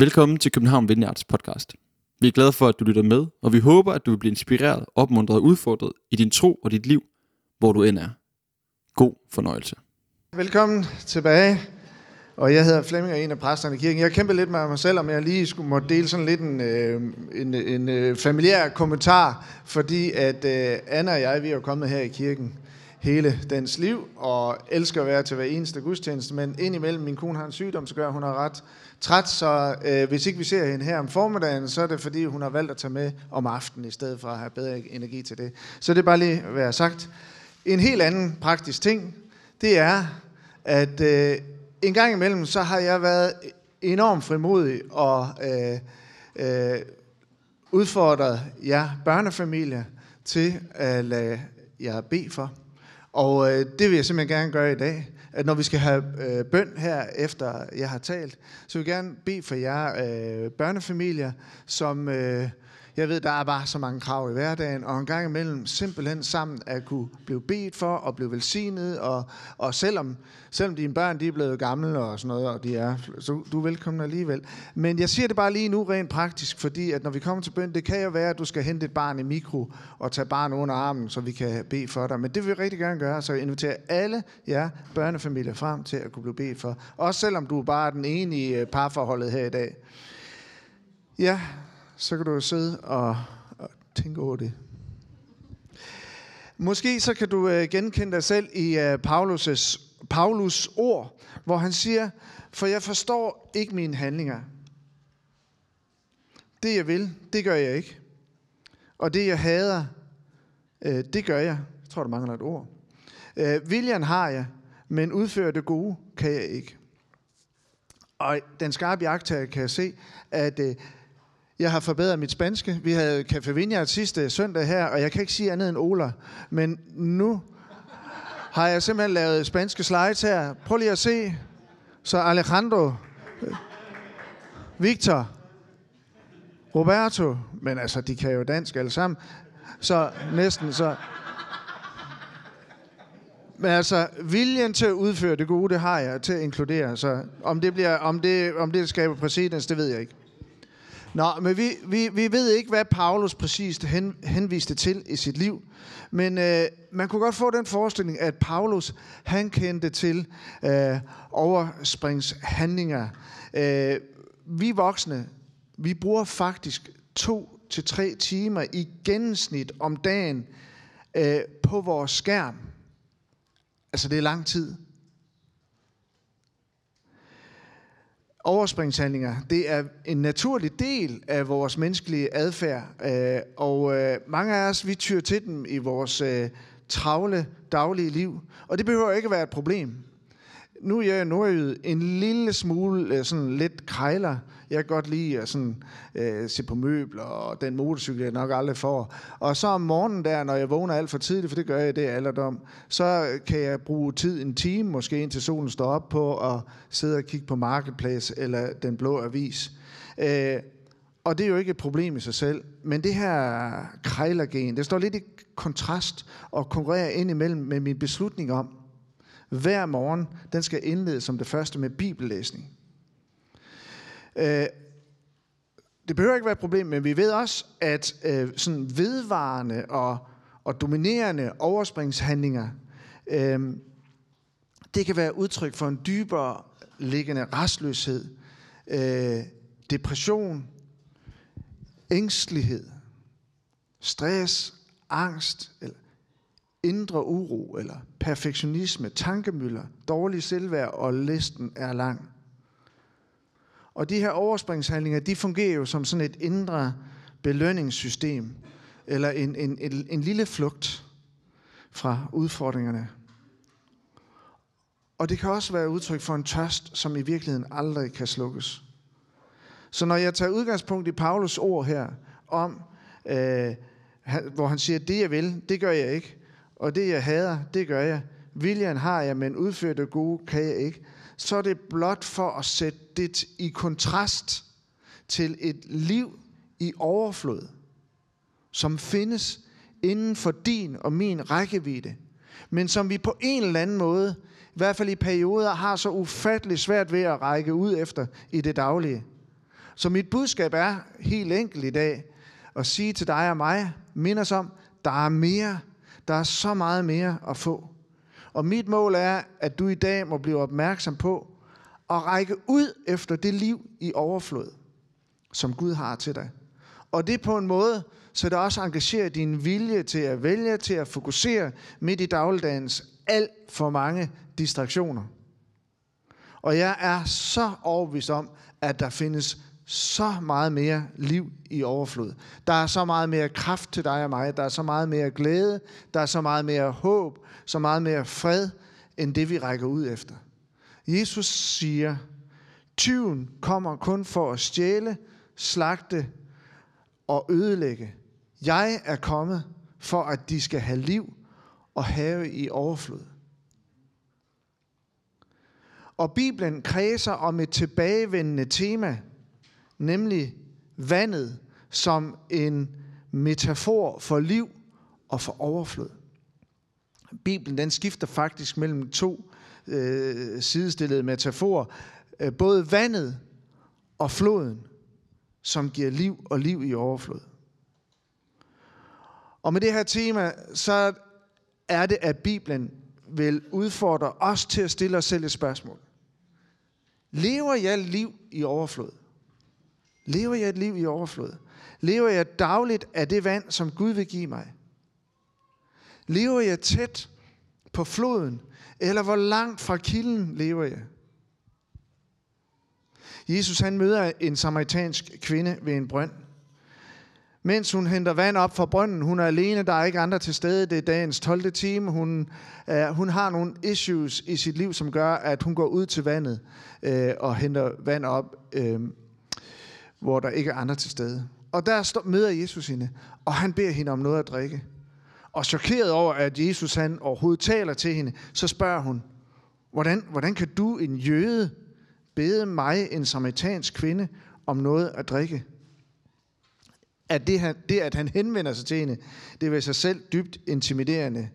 Velkommen til København Vineyards podcast. Vi er glade for, at du lytter med, og vi håber, at du vil blive inspireret, opmuntret og udfordret i din tro og dit liv, hvor du end er. God fornøjelse. Velkommen tilbage. Og jeg hedder Flemming og er en af præsterne i kirken. Jeg kæmper lidt med mig selv, om jeg lige skulle måtte dele sådan lidt en, øh, en, en øh, familiær kommentar, fordi at øh, Anna og jeg, vi er jo kommet her i kirken hele dens liv, og elsker at være til hver eneste gudstjeneste, men indimellem min kone har en sygdom, så gør hun har ret træt, så øh, hvis ikke vi ser hende her om formiddagen, så er det fordi, hun har valgt at tage med om aftenen, i stedet for at have bedre energi til det. Så det er bare lige hvad jeg har sagt. En helt anden praktisk ting, det er, at øh, en gang imellem, så har jeg været enormt frimodig og øh, øh, udfordret jer børnefamilier til at lade jer bede for. Og øh, det vil jeg simpelthen gerne gøre i dag. At når vi skal have øh, bøn her efter jeg har talt, så vil jeg gerne bede for jer øh, børnefamilier, som øh, jeg ved, der er bare så mange krav i hverdagen, og en gang imellem simpelthen sammen at kunne blive bedt for og blive velsignet, og, og selvom, selvom dine børn de er blevet gamle og sådan noget, og de er, så du er velkommen alligevel. Men jeg siger det bare lige nu rent praktisk, fordi at når vi kommer til bøn, det kan jo være, at du skal hente et barn i mikro og tage barn under armen, så vi kan bede for dig. Men det vil vi rigtig gerne gøre, så jeg inviterer alle jer børnefamilier frem til at kunne blive bedt for. Også selvom du er bare den ene i øh, parforholdet her i dag. Ja, så kan du jo sidde og, og tænke over det. Måske så kan du øh, genkende dig selv i øh, Paulus' Paulus ord, hvor han siger, for jeg forstår ikke mine handlinger. Det jeg vil, det gør jeg ikke. Og det jeg hader, øh, det gør jeg. Jeg tror, der mangler et ord. Øh, viljen har jeg, men udføre det gode kan jeg ikke. Og den skarpe jagttager kan jeg se, at øh, jeg har forbedret mit spanske. Vi havde Café Vineyard sidste søndag her, og jeg kan ikke sige andet end Ola. Men nu har jeg simpelthen lavet spanske slides her. Prøv lige at se. Så Alejandro, Victor, Roberto, men altså, de kan jo dansk alle sammen. Så næsten så... Men altså, viljen til at udføre det gode, det har jeg til at inkludere. Så om det, bliver, om det, om det skaber præcedens, det ved jeg ikke. Nå, men vi, vi, vi ved ikke, hvad Paulus præcist hen, henviste til i sit liv. Men øh, man kunne godt få den forestilling, at Paulus, han kendte til øh, overspringshandlinger. Øh, vi voksne, vi bruger faktisk to til tre timer i gennemsnit om dagen øh, på vores skærm. Altså, det er lang tid. Overspringshandlinger, det er en naturlig del af vores menneskelige adfærd, øh, og øh, mange af os, vi tyr til dem i vores øh, travle daglige liv, og det behøver ikke at være et problem. Nu er jeg nordjyd en lille smule øh, sådan lidt krejler. Jeg kan godt lide at sådan, øh, se på møbler og den motorcykel, jeg nok aldrig får. Og så om morgenen der, når jeg vågner alt for tidligt, for det gør jeg, det er alderdom, så kan jeg bruge tid en time, måske indtil solen står op på, at sidde og kigge på Marketplace eller Den Blå Avis. Øh, og det er jo ikke et problem i sig selv, men det her krejlergen, det står lidt i kontrast og konkurrerer ind imellem med min beslutning om, hver morgen, den skal indledes som det første med bibellæsning. Øh, det behøver ikke være et problem, men vi ved også, at øh, sådan vedvarende og, og dominerende overspringshandlinger, øh, det kan være udtryk for en dybere liggende restløshed, øh, depression, ængstelighed, stress, angst, eller indre uro eller perfektionisme, tankemøller, dårlig selvværd, og listen er lang. Og de her overspringshandlinger, de fungerer jo som sådan et indre belønningssystem, eller en, en, en, en lille flugt fra udfordringerne. Og det kan også være udtryk for en tørst, som i virkeligheden aldrig kan slukkes. Så når jeg tager udgangspunkt i Paulus ord her, om, øh, hvor han siger, det jeg vil, det gør jeg ikke, og det jeg hader, det gør jeg. Viljen har jeg, men udføre det gode kan jeg ikke. Så er det blot for at sætte det i kontrast til et liv i overflod, som findes inden for din og min rækkevidde, men som vi på en eller anden måde, i hvert fald i perioder, har så ufattelig svært ved at række ud efter i det daglige. Så mit budskab er helt enkelt i dag at sige til dig og mig, mind os om, der er mere, der er så meget mere at få. Og mit mål er, at du i dag må blive opmærksom på at række ud efter det liv i overflod, som Gud har til dig. Og det på en måde, så det også engagerer din vilje til at vælge, til at fokusere midt i dagligdagens alt for mange distraktioner. Og jeg er så overbevist om, at der findes så meget mere liv i overflod. Der er så meget mere kraft til dig og mig. Der er så meget mere glæde. Der er så meget mere håb. Så meget mere fred, end det vi rækker ud efter. Jesus siger, tyven kommer kun for at stjæle, slagte og ødelægge. Jeg er kommet for, at de skal have liv og have i overflod. Og Bibelen kredser om et tilbagevendende tema, nemlig vandet som en metafor for liv og for overflod. Bibelen den skifter faktisk mellem to øh, sidestillede metaforer. Øh, både vandet og floden, som giver liv og liv i overflod. Og med det her tema, så er det, at Bibelen vil udfordre os til at stille os selv et spørgsmål. Lever jeg liv i overflod? Lever jeg et liv i overflod? Lever jeg dagligt af det vand, som Gud vil give mig? Lever jeg tæt på floden, eller hvor langt fra kilden lever jeg? Jesus han møder en samaritansk kvinde ved en brønd. Mens hun henter vand op fra brønden, hun er alene, der er ikke andre til stede, det er dagens 12. time. Hun, øh, hun har nogle issues i sit liv, som gør, at hun går ud til vandet øh, og henter vand op, øh, hvor der ikke er andre til stede. Og der stå, møder Jesus hende, og han beder hende om noget at drikke. Og chokeret over, at Jesus han overhovedet taler til hende, så spørger hun, hvordan, hvordan kan du, en jøde, bede mig, en samaritansk kvinde, om noget at drikke? At det, det, at han henvender sig til hende, det er sig selv dybt intimiderende.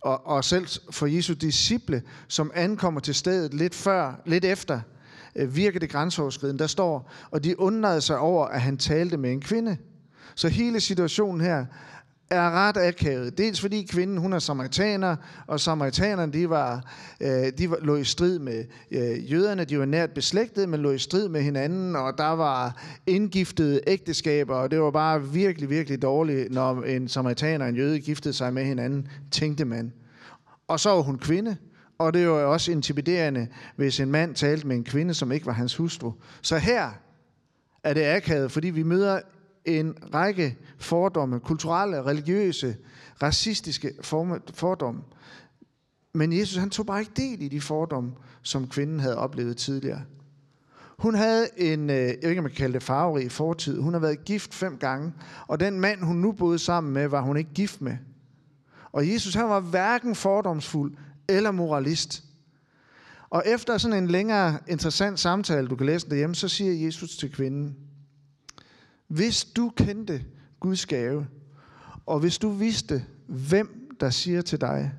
Og, og selv for Jesu disciple, som ankommer til stedet lidt før, lidt efter, Øh, virker det grænseoverskridende. Der står, og de undrede sig over, at han talte med en kvinde. Så hele situationen her er ret akavet. Dels fordi kvinden, hun er samaritaner, og samaritanerne, de, var, øh, de var, lå i strid med øh, jøderne, de var nært beslægtet, men lå i strid med hinanden, og der var indgiftede ægteskaber, og det var bare virkelig, virkelig dårligt, når en samaritaner og en jøde giftede sig med hinanden, tænkte man. Og så var hun kvinde, og det var også intimiderende, hvis en mand talte med en kvinde, som ikke var hans hustru. Så her er det akavet, fordi vi møder en række fordomme, kulturelle, religiøse, racistiske fordomme. Men Jesus han tog bare ikke del i de fordomme, som kvinden havde oplevet tidligere. Hun havde en, øh, jeg ved ikke om man kan kalde det farverig fortid. Hun har været gift fem gange, og den mand, hun nu boede sammen med, var hun ikke gift med. Og Jesus han var hverken fordomsfuld eller moralist. Og efter sådan en længere interessant samtale, du kan læse derhjemme, så siger Jesus til kvinden, hvis du kendte Guds gave, og hvis du vidste, hvem der siger til dig,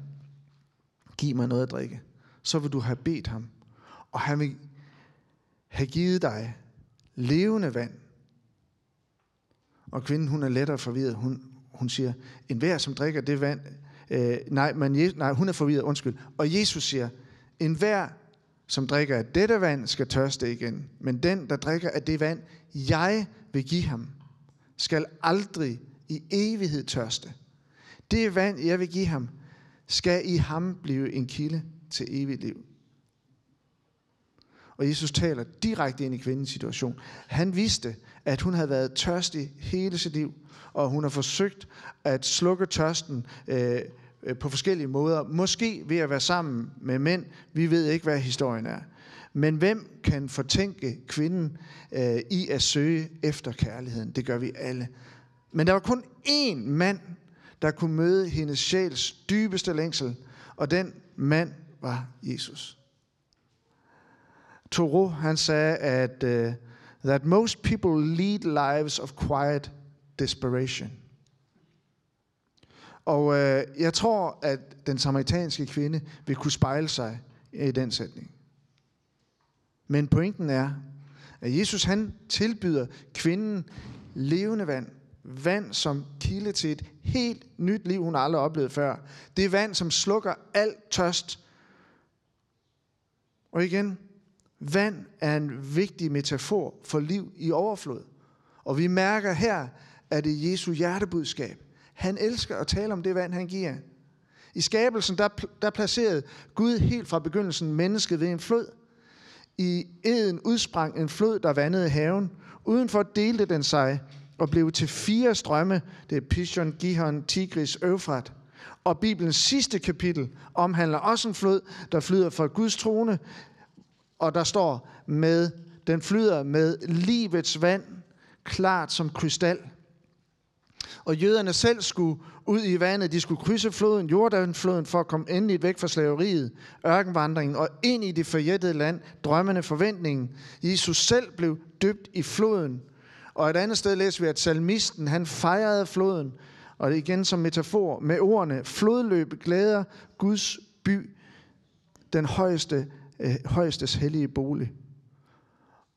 giv mig noget at drikke, så vil du have bedt ham, og han vil have givet dig levende vand. Og kvinden, hun er lettere forvirret. Hun, hun siger, en hver, som drikker det vand, øh, nej, men Jesus, nej, hun er forvirret, undskyld. Og Jesus siger, en hver, som drikker af dette vand, skal tørste igen. Men den, der drikker af det vand, jeg vil give ham, skal aldrig i evighed tørste. Det vand, jeg vil give ham, skal i ham blive en kilde til evigt liv. Og Jesus taler direkte ind i kvindens situation. Han vidste, at hun havde været tørstig hele sit liv, og hun har forsøgt at slukke tørsten øh, på forskellige måder. Måske ved at være sammen med mænd. Vi ved ikke, hvad historien er. Men hvem kan fortænke kvinden øh, i at søge efter kærligheden? Det gør vi alle. Men der var kun én mand, der kunne møde hendes sjæls dybeste længsel, og den mand var Jesus. Thoreau, han sagde, at uh, that most people lead lives of quiet desperation. Og øh, jeg tror, at den samaritanske kvinde vil kunne spejle sig i den sætning. Men pointen er, At Jesus han tilbyder kvinden levende vand. Vand som kilde til et helt nyt liv, hun aldrig oplevet før. Det er vand, som slukker al tørst. Og igen, vand er en vigtig metafor for liv i overflod. Og vi mærker her, er det Jesu hjertebudskab. Han elsker at tale om det vand, han giver. I skabelsen, der, der placerede Gud helt fra begyndelsen mennesket ved en flod. I eden udsprang en flod, der vandede haven. Udenfor delte den sig og blev til fire strømme. Det er Pishon, Gihon, Tigris, Øfrat. Og Bibelens sidste kapitel omhandler også en flod, der flyder fra Guds trone. Og der står med, den flyder med livets vand, klart som krystal og jøderne selv skulle ud i vandet. De skulle krydse floden, Jordanfloden, for at komme endeligt væk fra slaveriet, ørkenvandringen og ind i det forjættede land, drømmende forventningen. Jesus selv blev døbt i floden. Og et andet sted læser vi, at salmisten, han fejrede floden, og det igen som metafor, med ordene, flodløb glæder Guds by, den højeste, øh, højestes hellige bolig.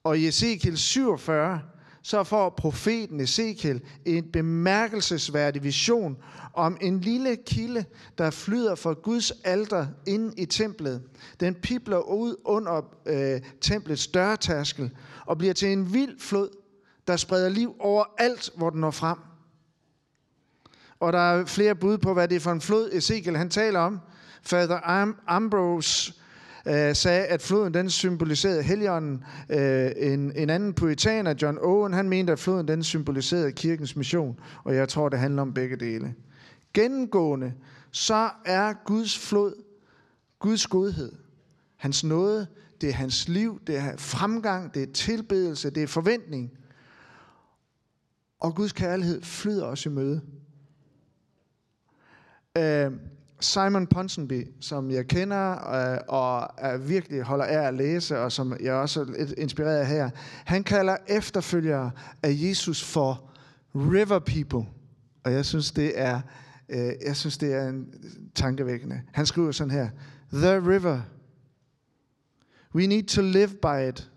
Og i Ezekiel 47, så får profeten Ezekiel en bemærkelsesværdig vision om en lille kilde, der flyder fra Guds alter ind i templet. Den pipler ud under øh, templets dørtaskel og bliver til en vild flod, der spreder liv over alt, hvor den når frem. Og der er flere bud på, hvad det er for en flod, Ezekiel han taler om. Father Ambrose øh, sagde, at floden den symboliserede Helligånden. Øh, en, en anden poetaner, John Owen, han mente, at floden den symboliserede kirkens mission, og jeg tror, det handler om begge dele. Gennemgående, så er Guds flod Guds godhed. Hans nåde, det er hans liv, det er fremgang, det er tilbedelse, det er forventning. Og Guds kærlighed flyder os i møde. Øh, Simon Ponsonby, som jeg kender øh, og er virkelig holder af at læse, og som jeg også er lidt inspireret af her, han kalder efterfølgere af Jesus for river people. Og jeg synes, det er, øh, jeg synes, det er en tankevækkende. Han skriver sådan her, The river. We need to live by it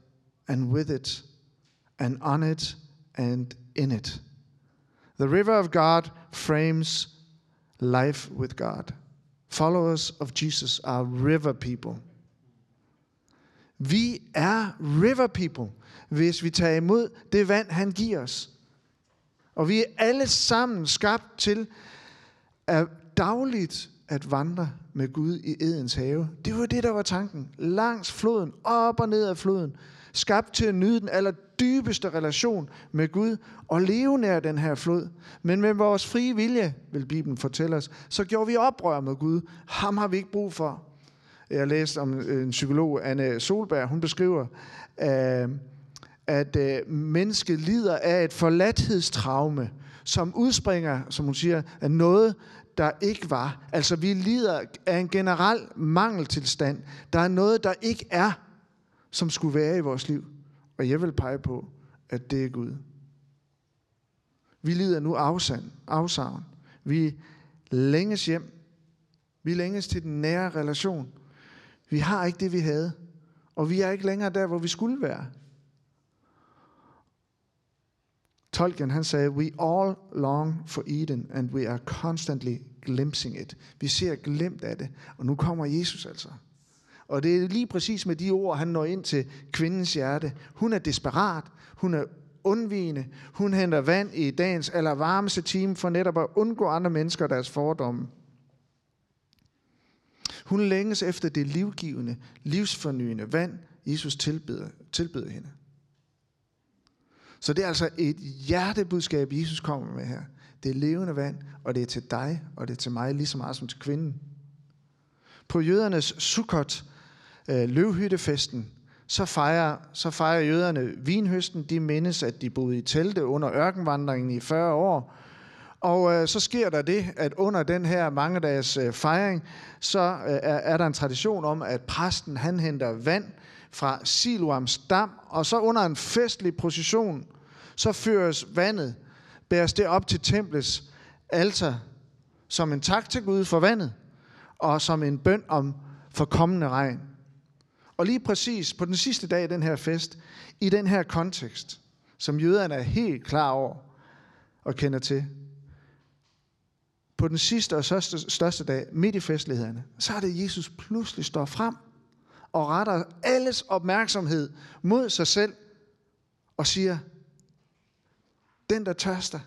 and with it and on it and in it. The river of God frames life with God. Followers of Jesus are river people. Vi er river people, hvis vi tager imod det vand, han giver os. Og vi er alle sammen skabt til at dagligt at vandre med Gud i Edens have. Det var det, der var tanken. Langs floden, op og ned af floden. Skabt til at nyde den aller dybeste relation med Gud og leve nær den her flod. Men med vores frie vilje, vil Bibelen fortælle os, så gjorde vi oprør med Gud. Ham har vi ikke brug for. Jeg læste om øh, en psykolog, Anne Solberg, hun beskriver, øh, at øh, mennesket lider af et forladthedstraume, som udspringer, som hun siger, af noget, der ikke var. Altså vi lider af en generel mangeltilstand. Der er noget, der ikke er, som skulle være i vores liv. Og jeg vil pege på, at det er Gud. Vi lider nu afsand, afsavn. Vi længes hjem. Vi længes til den nære relation. Vi har ikke det, vi havde. Og vi er ikke længere der, hvor vi skulle være. Tolkien han sagde, we all long for Eden, and we are constantly glimpsing it. Vi ser glemt af det, og nu kommer Jesus altså. Og det er lige præcis med de ord, han når ind til kvindens hjerte. Hun er desperat, hun er undvigende, hun henter vand i dagens aller varmeste time for netop at undgå andre mennesker og deres fordomme. Hun længes efter det livgivende, livsfornyende vand, Jesus tilbyder, tilbyder hende. Så det er altså et hjertebudskab, Jesus kommer med her. Det er levende vand, og det er til dig, og det er til mig, lige så meget som til kvinden. På jødernes Sukkot, øh, løvhyttefesten, så fejrer, så fejrer jøderne vinhøsten. De mindes, at de boede i telte under ørkenvandringen i 40 år. Og øh, så sker der det, at under den her mange dages øh, fejring, så øh, er, er der en tradition om, at præsten han henter vand fra Siloams dam, og så under en festlig procession, så føres vandet, bæres det op til templets alter, som en tak til Gud for vandet, og som en bøn om forkommende regn. Og lige præcis på den sidste dag i den her fest, i den her kontekst, som jøderne er helt klar over og kender til, på den sidste og største, største dag, midt i festlighederne, så er det, Jesus pludselig står frem og retter alles opmærksomhed mod sig selv og siger, den der tørster,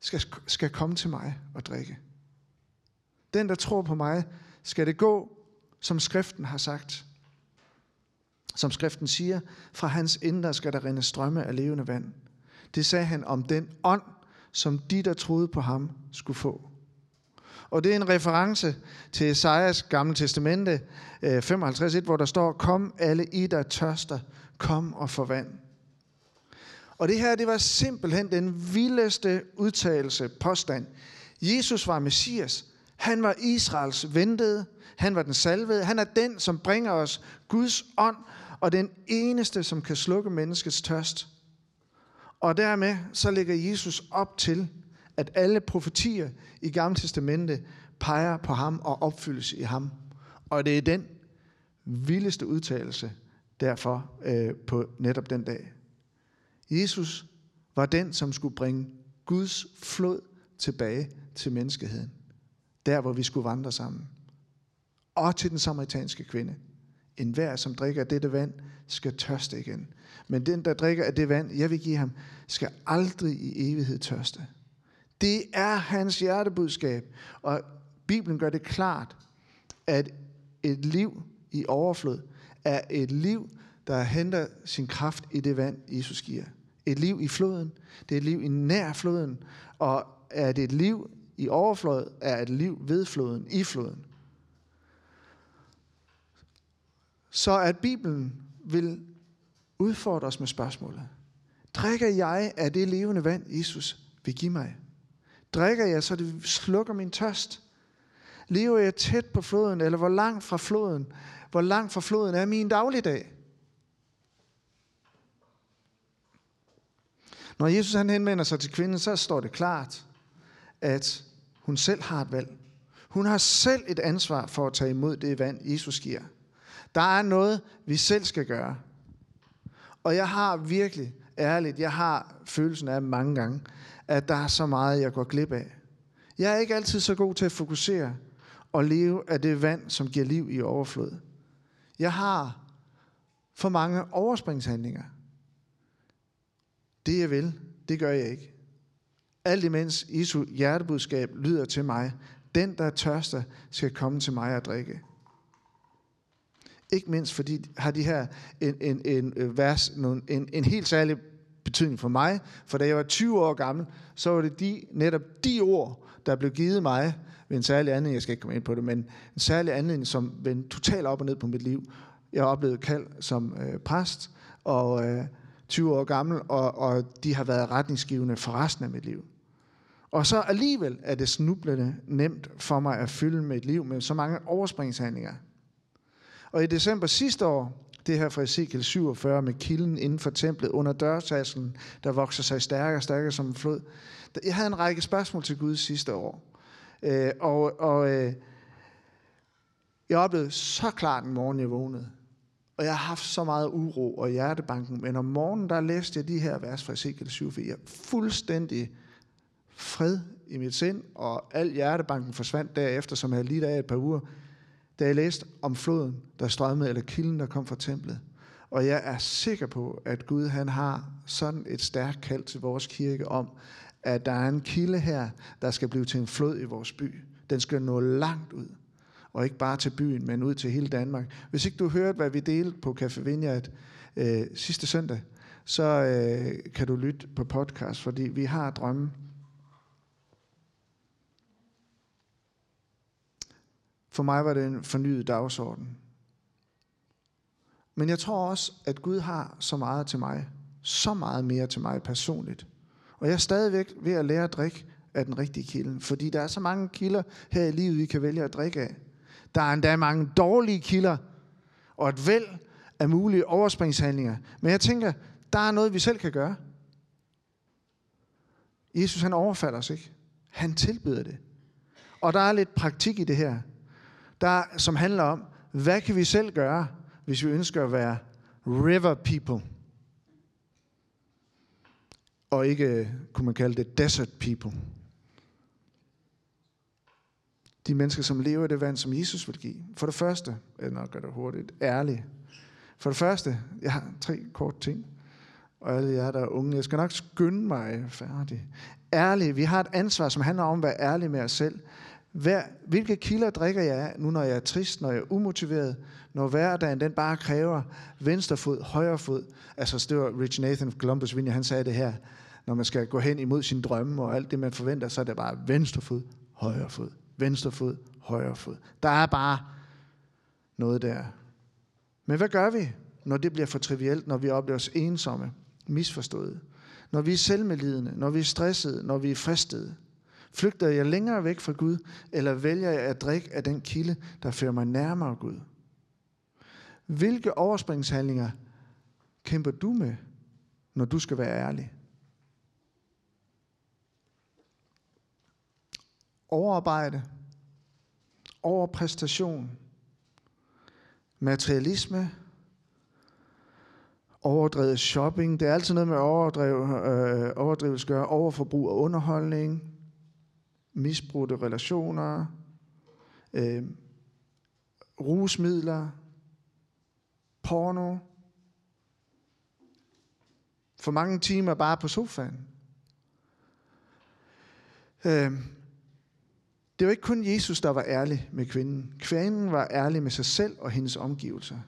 skal, skal komme til mig og drikke. Den der tror på mig, skal det gå, som skriften har sagt. Som skriften siger, fra hans indre skal der rinde strømme af levende vand. Det sagde han om den ånd, som de, der troede på ham, skulle få. Og det er en reference til Esajas gamle testamente øh, 55.1, hvor der står, Kom alle I, der tørster, kom og få vand. Og det her, det var simpelthen den vildeste udtalelse, påstand. Jesus var Messias. Han var Israels ventede. Han var den salvede. Han er den, som bringer os Guds ånd, og den eneste, som kan slukke menneskets tørst. Og dermed så lægger Jesus op til, at alle profetier i Gamle Testamente peger på ham og opfyldes i ham. Og det er den vildeste udtalelse derfor øh, på netop den dag. Jesus var den, som skulle bringe Guds flod tilbage til menneskeheden. Der, hvor vi skulle vandre sammen. Og til den samaritanske kvinde. En hver, som drikker af dette vand, skal tørste igen. Men den, der drikker af det vand, jeg vil give ham, skal aldrig i evighed tørste. Det er hans hjertebudskab. Og Bibelen gør det klart, at et liv i overflod er et liv, der henter sin kraft i det vand, Jesus giver. Et liv i floden, det er et liv i nær floden, og er det et liv i overflod, er et liv ved floden, i floden. Så at Bibelen vil udfordre os med spørgsmålet. Drikker jeg af det levende vand, Jesus vil give mig? Drikker jeg, så det slukker min tørst? Lever jeg tæt på floden, eller hvor langt fra floden? Hvor langt fra floden er min dagligdag? Når Jesus han henvender sig til kvinden, så står det klart, at hun selv har et valg. Hun har selv et ansvar for at tage imod det vand, Jesus giver. Der er noget, vi selv skal gøre. Og jeg har virkelig, ærligt, jeg har følelsen af mange gange, at der er så meget, jeg går glip af. Jeg er ikke altid så god til at fokusere og leve af det vand, som giver liv i overflod. Jeg har for mange overspringshandlinger. Det jeg vil, det gør jeg ikke. Alt imens Jesu hjertebudskab lyder til mig, den der tørster skal komme til mig og drikke. Ikke mindst fordi har de her en, en, en øh, vers, en, en, en helt særlig betydning for mig. For da jeg var 20 år gammel, så var det de, netop de ord, der blev givet mig ved en særlig anledning, jeg skal ikke komme ind på det, men en særlig anledning, som vendte totalt op og ned på mit liv. Jeg oplevede kald som øh, præst, og øh, 20 år gammel, og, og de har været retningsgivende for resten af mit liv. Og så alligevel er det snublende nemt for mig at fylde mit liv med så mange overspringshandlinger. Og i december sidste år, det her fra Ezekiel 47 med kilden inden for templet under dørtaslen, der vokser sig stærkere og stærkere som en flod. Jeg havde en række spørgsmål til Gud sidste år. Øh, og og øh, jeg oplevede så klart en morgen, jeg vågnede. Og jeg har haft så meget uro og hjertebanken, men om morgenen, der læste jeg de her vers fra Ezekiel 47. Jeg fuldstændig fred i mit sind, og al hjertebanken forsvandt derefter, som jeg lige af et par uger da jeg læste om floden, der strømmede, eller kilden, der kom fra templet. Og jeg er sikker på, at Gud han har sådan et stærkt kald til vores kirke om, at der er en kilde her, der skal blive til en flod i vores by. Den skal nå langt ud. Og ikke bare til byen, men ud til hele Danmark. Hvis ikke du hørte, hvad vi delte på Café Vineyard øh, sidste søndag, så øh, kan du lytte på podcast, fordi vi har drømme For mig var det en fornyet dagsorden. Men jeg tror også, at Gud har så meget til mig. Så meget mere til mig personligt. Og jeg er stadigvæk ved at lære at drikke af den rigtige kilde. Fordi der er så mange kilder her i livet, vi kan vælge at drikke af. Der er endda mange dårlige kilder. Og et væld af mulige overspringshandlinger. Men jeg tænker, der er noget, vi selv kan gøre. Jesus han overfalder os ikke. Han tilbyder det. Og der er lidt praktik i det her der, som handler om, hvad kan vi selv gøre, hvis vi ønsker at være river people, og ikke, kunne man kalde det, desert people. De mennesker, som lever i det vand, som Jesus vil give. For det første, jeg nok gør det hurtigt, ærlig. For det første, jeg har tre kort ting. Og alle jer, der er unge, jeg skal nok skynde mig færdig. Ærlig, vi har et ansvar, som handler om at være ærlig med os selv. Hver, hvilke kilder drikker jeg af, nu når jeg er trist, når jeg er umotiveret, når hverdagen den bare kræver venstre fod, højre fod. Altså det var Rich Nathan Columbus Vinje, han sagde det her, når man skal gå hen imod sin drømme og alt det, man forventer, så er det bare venstre fod, højre fod, venstre fod, højre fod. Der er bare noget der. Men hvad gør vi, når det bliver for trivielt, når vi oplever os ensomme, misforstået, når vi er selvmedlidende, når vi er stressede, når vi er fristede? Flygter jeg længere væk fra Gud, eller vælger jeg at drikke af den kilde, der fører mig nærmere Gud? Hvilke overspringshandlinger kæmper du med, når du skal være ærlig? Overarbejde, overpræstation, materialisme, overdrevet shopping. Det er altid noget med overdrev, øh, overdrivelse. Overforbrug og underholdning, misbrugte relationer, øh, rusmidler, porno. For mange timer bare på sofaen. Øh, det var ikke kun Jesus, der var ærlig med kvinden. Kvinden var ærlig med sig selv og hendes omgivelser.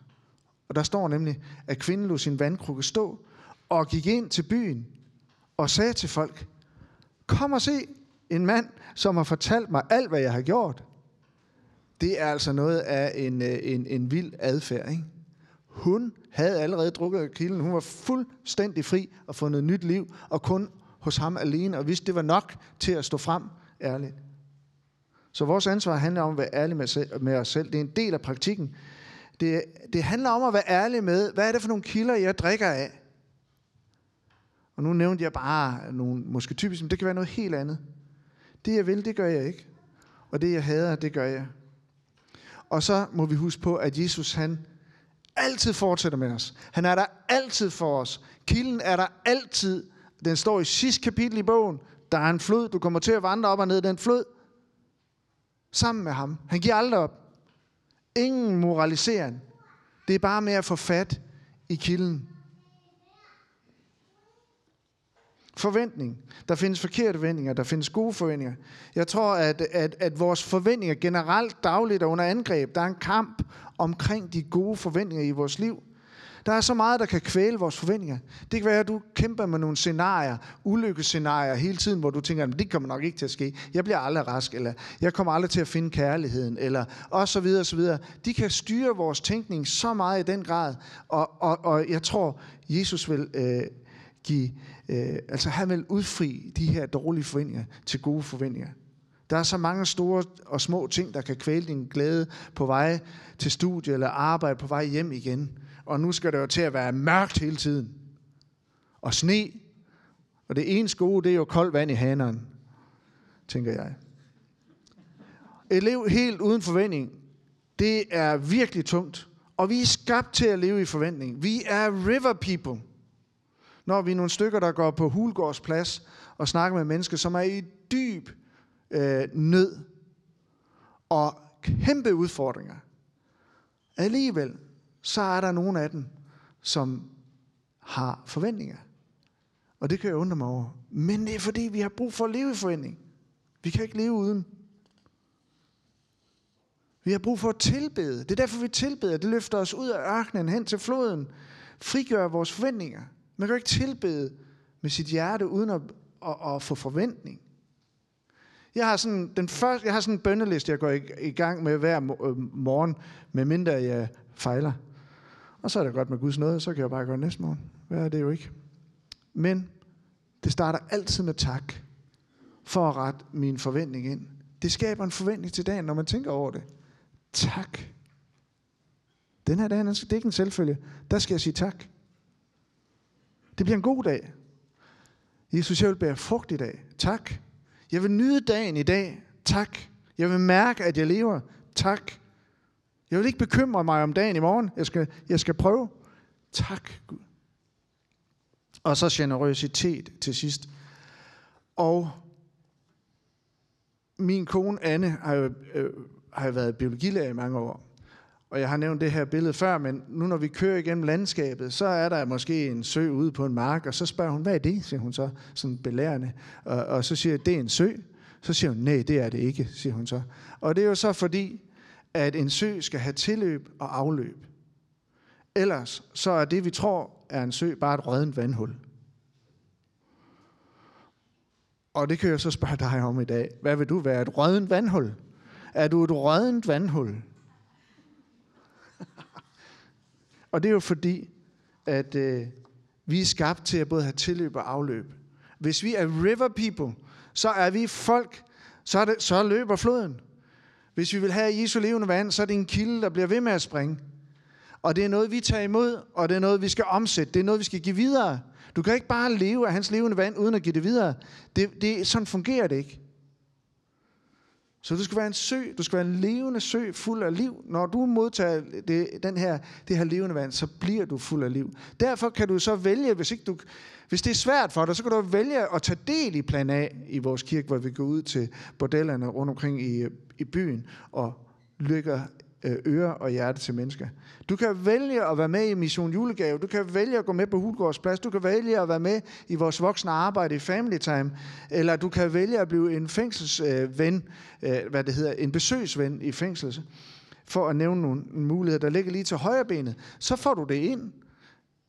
Og der står nemlig, at kvinden lod sin vandkrukke stå og gik ind til byen og sagde til folk, kom og se en mand, som har fortalt mig alt, hvad jeg har gjort. Det er altså noget af en, øh, en, en vild adfærd. Ikke? Hun havde allerede drukket kilden. Hun var fuldstændig fri og fundet nyt liv, og kun hos ham alene, og vidste, det var nok til at stå frem ærligt. Så vores ansvar handler om at være ærlig med, med os selv. Det er en del af praktikken. Det, det handler om at være ærlig med, hvad er det for nogle kilder, jeg drikker af? Og nu nævnte jeg bare nogle, måske typisk, men det kan være noget helt andet. Det jeg vil, det gør jeg ikke. Og det jeg hader, det gør jeg. Og så må vi huske på, at Jesus han altid fortsætter med os. Han er der altid for os. Kilden er der altid. Den står i sidste kapitel i bogen. Der er en flod. Du kommer til at vandre op og ned den flod sammen med ham. Han giver aldrig op. Ingen moralisering. Det er bare med at få fat i kilden. Forventning. Der findes forkerte forventninger, der findes gode forventninger. Jeg tror, at, at, at vores forventninger generelt dagligt er under angreb. Der er en kamp omkring de gode forventninger i vores liv. Der er så meget, der kan kvæle vores forventninger. Det kan være, at du kæmper med nogle scenarier, ulykkescenarier hele tiden, hvor du tænker, at det kommer nok ikke til at ske. Jeg bliver aldrig rask, eller jeg kommer aldrig til at finde kærligheden, eller og så videre, og så videre. De kan styre vores tænkning så meget i den grad, og, og, og jeg tror, Jesus vil øh, give, øh, altså han vil udfri de her dårlige forventninger til gode forventninger. Der er så mange store og små ting, der kan kvæle din glæde på vej til studie eller arbejde på vej hjem igen og nu skal det jo til at være mørkt hele tiden. Og sne. Og det eneste gode, det er jo koldt vand i haneren, tænker jeg. Et liv helt uden forventning, det er virkelig tungt. Og vi er skabt til at leve i forventning. Vi er river people. Når vi er nogle stykker, der går på Hulgårdsplads og snakker med mennesker, som er i dyb øh, nød og kæmpe udfordringer. Alligevel, så er der nogle af dem, som har forventninger. Og det kan jeg undre mig over. Men det er fordi, vi har brug for at leve i forventning. Vi kan ikke leve uden. Vi har brug for at tilbede. Det er derfor, vi tilbeder. Det løfter os ud af ørkenen hen til floden. Frigør vores forventninger. Man kan jo ikke tilbede med sit hjerte uden at, at, at få forventning. Jeg har sådan, den første, jeg har sådan en bønneliste, jeg går i, i gang med hver øh, morgen, medmindre jeg fejler. Og så er det godt med Guds nåde, så kan jeg bare gøre næste morgen. Hvad er det jo ikke? Men det starter altid med tak, for at rette min forventning ind. Det skaber en forventning til dagen, når man tænker over det. Tak. Den her dag, det er ikke en selvfølge. Der skal jeg sige tak. Det bliver en god dag. Jesus, jeg vil bære frugt i dag. Tak. Jeg vil nyde dagen i dag. Tak. Jeg vil mærke, at jeg lever. Tak. Jeg vil ikke bekymre mig om dagen i morgen. Jeg skal, jeg skal prøve. Tak, Gud. Og så generøsitet til sidst. Og min kone Anne har jo, øh, har jo været biologilærer i mange år. Og jeg har nævnt det her billede før, men nu når vi kører igennem landskabet, så er der måske en sø ude på en mark, og så spørger hun, hvad er det, siger hun så, sådan belærende. Og, og så siger jeg, det er en sø. Så siger hun, nej, det er det ikke, siger hun så. Og det er jo så fordi, at en sø skal have tilløb og afløb. Ellers så er det, vi tror er en sø, bare et rødent vandhul. Og det kan jeg så spørge dig om i dag. Hvad vil du være? Et rødent vandhul? Er du et rødent vandhul? Og det er jo fordi, at øh, vi er skabt til at både have tilløb og afløb. Hvis vi er river people, så er vi folk, så, er det, så løber floden. Hvis vi vil have Jesu levende vand, så er det en kilde, der bliver ved med at springe. Og det er noget, vi tager imod, og det er noget, vi skal omsætte. Det er noget, vi skal give videre. Du kan ikke bare leve af hans levende vand, uden at give det videre. Det, det, sådan fungerer det ikke. Så du skal være en sø, du skal være en levende sø fuld af liv. Når du modtager det, den her, det her levende vand, så bliver du fuld af liv. Derfor kan du så vælge, hvis, ikke du, hvis det er svært for dig, så kan du vælge at tage del i plan A i vores kirke, hvor vi går ud til bordellerne rundt omkring i, i byen og lykker Øh, øre og hjerte til mennesker. Du kan vælge at være med i Mission Julegave. Du kan vælge at gå med på Hulgårdsplads. Du kan vælge at være med i vores voksne arbejde i Family Time. Eller du kan vælge at blive en fængselsven, øh, øh, hvad det hedder, en besøgsven i fængsel. For at nævne nogle muligheder, der ligger lige til højre benet. Så får du det ind.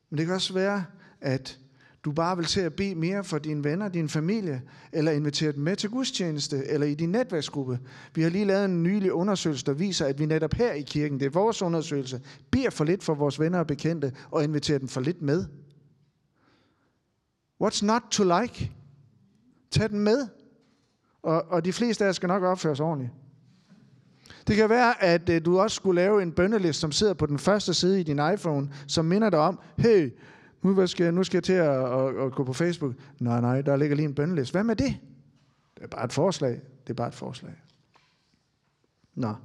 Men det kan også være, at du bare vil til at bede mere for dine venner, din familie, eller invitere dem med til gudstjeneste, eller i din netværksgruppe. Vi har lige lavet en nylig undersøgelse, der viser, at vi netop her i kirken, det er vores undersøgelse, beder for lidt for vores venner og bekendte, og inviterer dem for lidt med. What's not to like? Tag den med. Og, og de fleste af jer skal nok opføre sig ordentligt. Det kan være, at øh, du også skulle lave en bønneliste, som sidder på den første side i din iPhone, som minder dig om, hey, nu skal, jeg, nu skal jeg til at, at, at gå på Facebook. Nej, nej, der ligger lige en bøndeliste. Hvad med det? Det er bare et forslag. Det er bare et forslag. Nå.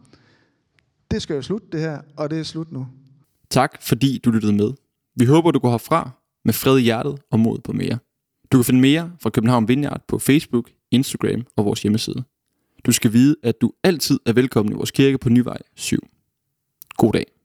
Det skal jo slutte det her, og det er slut nu. Tak fordi du lyttede med. Vi håber, du går herfra med fred i hjertet og mod på mere. Du kan finde mere fra København Vineyard på Facebook, Instagram og vores hjemmeside. Du skal vide, at du altid er velkommen i vores kirke på Nyvej 7. God dag.